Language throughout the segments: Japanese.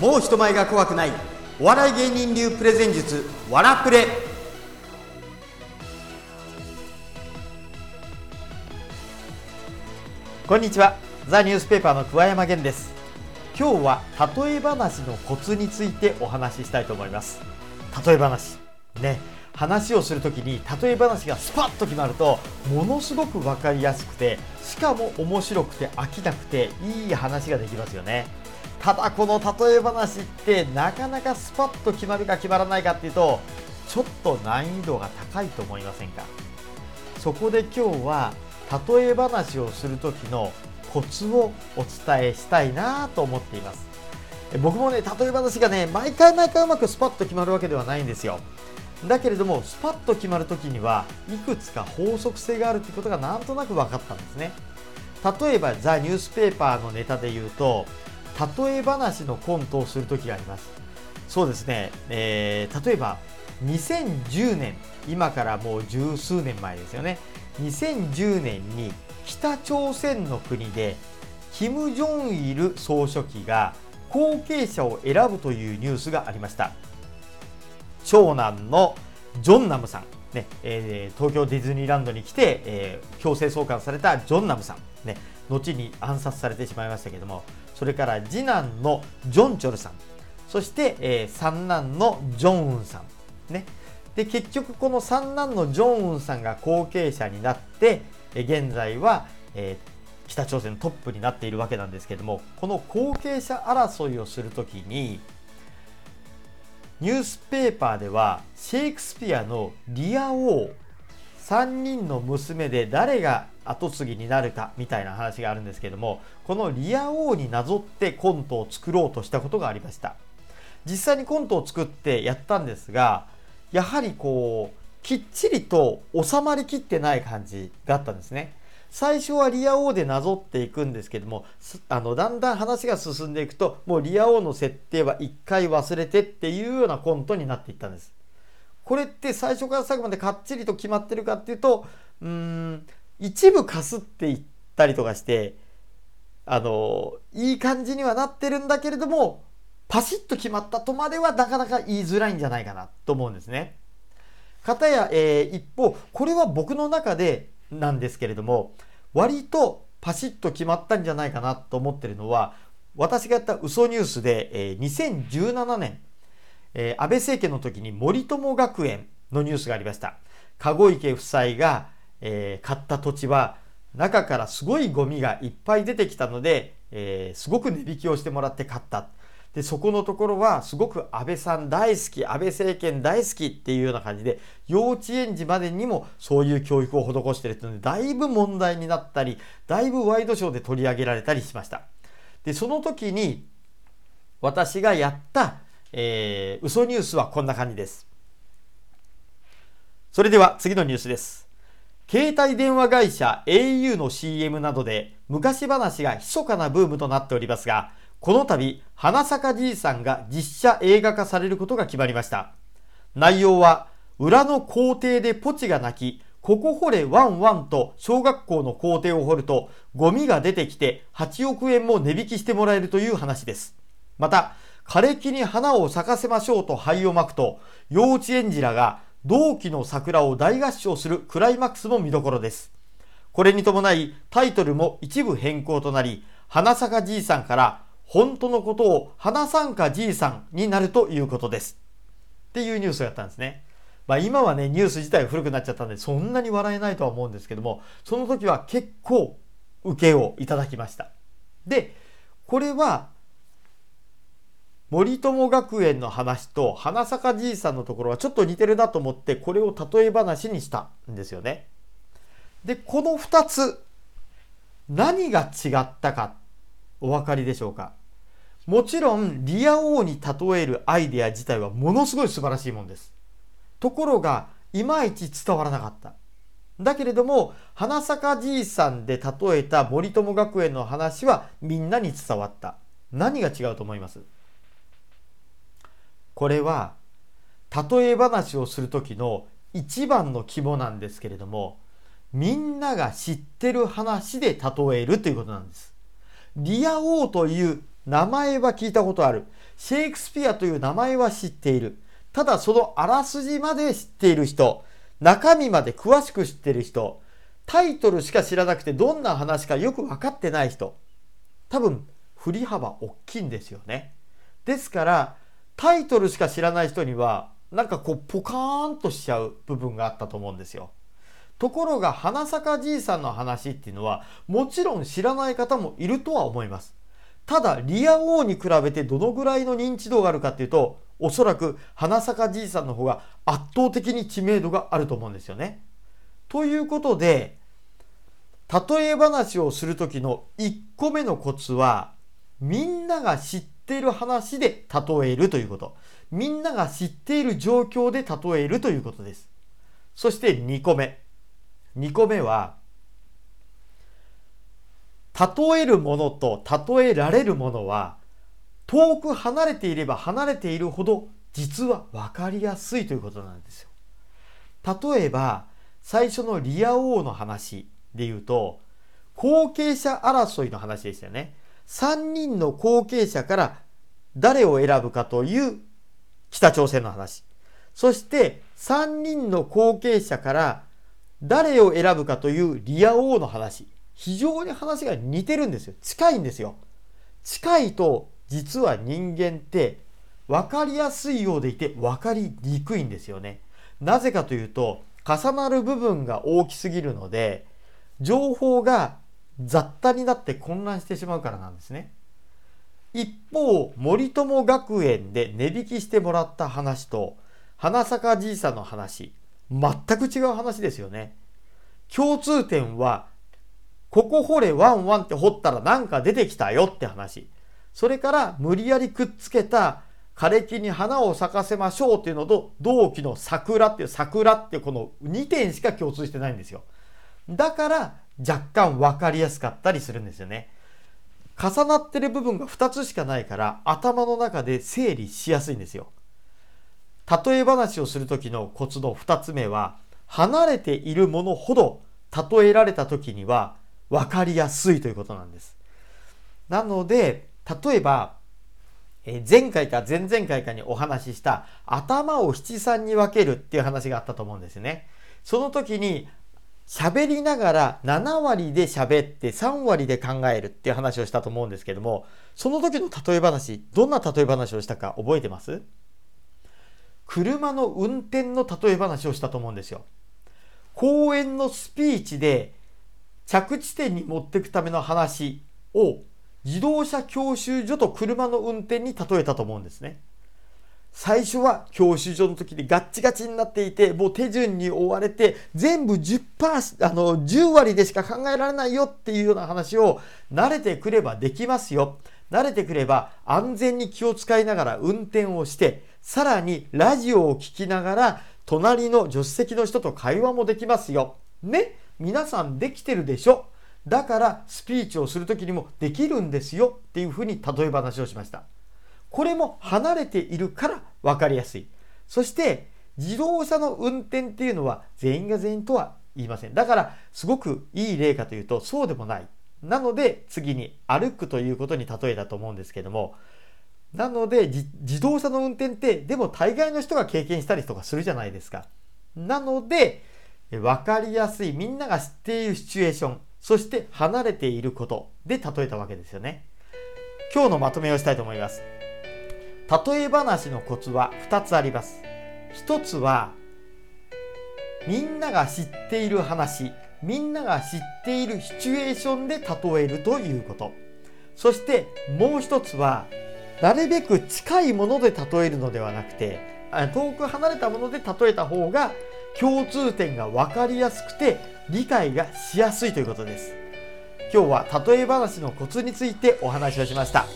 もう人前が怖くない。お笑い芸人流プレゼン術。わらプレ。こんにちは。ザニュースペーパーの桑山源です。今日は例え話のコツについてお話ししたいと思います。例え話。ね。話をするときに例え話がスパッと決まるとものすごく分かりやすくてしかも面白くて飽きなくていい話ができますよね。ただこの例え話ってなかなかスパッと決まるか決まらないかっていうとちょっと難易度が高いと思いませんか？そこで今日は例え話をする時のコツをお伝えしたいなと思っています。僕もね例え話がね毎回毎回うまくスパッと決まるわけではないんですよ。だけれどもスパッと決まる時にはいくつか法則性があるってことがなんとなく分かったんですね。例えばザ・ニュースペーパーのネタで言うと例え話のコントをする時があります。そうですね、えー、例えば2010年今からもう十数年前ですよね。2010年に北朝鮮の国でキム・ジョンイル総書記が後継者を選ぶというニュースがありました。長男のジョンナムさん、ねえー、東京ディズニーランドに来て、えー、強制送還されたジョンナムさん、ね、後に暗殺されてしまいましたけどもそれから次男のジョンチョルさん。そして、えー、三男のジョンウンさん。ね。で結局この三男のジョンウンさんが後継者になって、え現在は、えー、北朝鮮のトップになっているわけなんですけどもこの後継者争いをするときにニュースペーパーではシェイクスピアのリア王3人の娘で誰が跡継ぎになるかみたいな話があるんですけどもこのリア王になぞってコントを作ろうとしたことがありました。実際にコントを作ってやったんですがやはりこうきっちりと収まりきってない感じがあったんですね。最初はリア王でなぞっていくんですけどもあのだんだん話が進んでいくともうリア王の設定は一回忘れてっていうようなコントになっていったんです。これって最初から最後までかっちりと決まってるかっていうとうん一部かすっていったりとかしてあのいい感じにはなってるんだけれどもパシッと決まったとまではなかなか言いづらいんじゃないかなと思うんですね。かたや、えー、一方これは僕の中でなんですけれども割とパシッと決まったんじゃないかなと思ってるのは私がやった嘘ニュースで、えー、2017年えー、安倍政権の時に森友学園のニュースがありました。籠池夫妻が、えー、買った土地は中からすごいゴミがいっぱい出てきたので、えー、すごく値引きをしてもらって買った。でそこのところはすごく安倍さん大好き安倍政権大好きっていうような感じで幼稚園児までにもそういう教育を施してるっていうのでだいぶ問題になったりだいぶワイドショーで取り上げられたりしましたでその時に私がやったえー、嘘ニュースはこんな感じです。それでは次のニュースです。携帯電話会社 au の CM などで昔話が密かなブームとなっておりますが、この度、花坂じいさんが実写映画化されることが決まりました。内容は、裏の校庭でポチが泣き、ここ掘れワンワンと小学校の校庭を掘ると、ゴミが出てきて8億円も値引きしてもらえるという話です。また、枯れ木に花を咲かせましょうと灰をまくと、幼稚園児らが同期の桜を大合唱するクライマックスも見どころです。これに伴いタイトルも一部変更となり、花咲じいさんから本当のことを花さんかじいさんになるということです。っていうニュースをやったんですね。まあ今はね、ニュース自体古くなっちゃったんで、そんなに笑えないとは思うんですけども、その時は結構受けをいただきました。で、これは森友学園の話と花坂じいさんのところはちょっと似てるなと思ってこれを例え話にしたんですよね。でこの2つ何が違ったかお分かりでしょうか？もちろんリア王に例えるアイデア自体はものすごい素晴らしいものです。ところがいまいち伝わらなかった。だけれども花坂じいさんで例えた森友学園の話はみんなに伝わった。何が違うと思います？これは例え話をする時の一番の肝なんですけれどもみんなが知ってる話で例えるということなんです。リア王という名前は聞いたことある。シェイクスピアという名前は知っている。ただそのあらすじまで知っている人、中身まで詳しく知っている人、タイトルしか知らなくてどんな話かよく分かってない人、多分振り幅大きいんですよね。ですからタイトルしか知らない人にはなんかこうポカーンとしちゃう部分があったと思うんですよ。ところが花坂じいさんの話っていうのはもちろん知らない方もいるとは思います。ただリア王に比べてどのぐらいの認知度があるかっていうとおそらく花坂じいさんの方が圧倒的に知名度があると思うんですよね。ということで例え話をする時の1個目のコツはみんなが知ってている話で例えるということ。みんなが知っている状況で例えるということです。そして2個目。2個目は例えるものと例えられるものは遠く離れていれば離れているほど実は分かりやすいということなんですよ。例えば最初のリア王の話で言うと後継者争いの話でしたよね。3人の後継者から誰を選ぶかという北朝鮮の話。そして3人の後継者から誰を選ぶかというリア王の話。非常に話が似てるんですよ。近いんですよ。近いと実は人間って分かりやすいようでいて分かりにくいんですよね。なぜかというと重なる部分が大きすぎるので情報が雑多になって混乱してしまうからなんですね。一方森友学園で値引きしてもらった話と花坂じいさんの話全く違う話ですよね。共通点はここ掘れワンワンって掘ったらなんか出てきたよって話。それから無理やりくっつけた枯れ木に花を咲かせましょうっていうのと同期の桜っていう桜ってこの2点しか共通してないんですよ。だから若干分かりやすかったりするんですよね。重なってる部分が2つしかないから頭の中で整理しやすいんですよ。例え話をする時のコツの2つ目は離れているものほど例えられた時には分かりやすいということなんです。なので例えば前回か前々回かにお話しした頭を七三に分けるっていう話があったと思うんですね。その時に喋りながら7割で喋って3割で考えるっていう話をしたと思うんですけどもその時の例え話どんな例え話をしたか覚えてます？車の運転の例え話をしたと思うんですよ。講演のスピーチで着地点に持っていくための話を自動車教習所と車の運転に例えたと思うんですね。最初は教習所の時にガッチガチになっていてもう手順に追われて全部10%あの10割でしか考えられないよっていうような話を慣れてくればできますよ。慣れてくれば安全に気を使いながら運転をしてさらにラジオを聴きながら隣の助手席の人と会話もできますよ。ね皆さんできてるでしょ。だからスピーチをする時にもできるんですよっていうふうに例え話をしました。これも離れているから分かりやすい。そして自動車の運転っていうのは全員が全員とは言いません。だからすごくいい例かというとそうでもない。なので次に歩くということに例えたと思うんですけどもなので自動車の運転ってでも大概の人が経験したりとかするじゃないですか。なので分かりやすいみんなが知っているシチュエーションそして離れていることで例えたわけですよね。今日のまとめをしたいと思います。例え話のコツは2つあります。1つはみんなが知っている話、みんなが知っているシチュエーションで例えるということ。そしてもう一つはなるべく近いもので例えるのではなくて遠く離れたもので例えた方が共通点が分かりやすくて理解がしやすいということです。今日は例え話のコツについてお話をしました。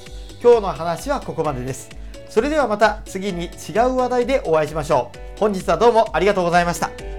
今日の話はここまでです。それではまた次に違う話題でお会いしましょう。本日はどうもありがとうございました。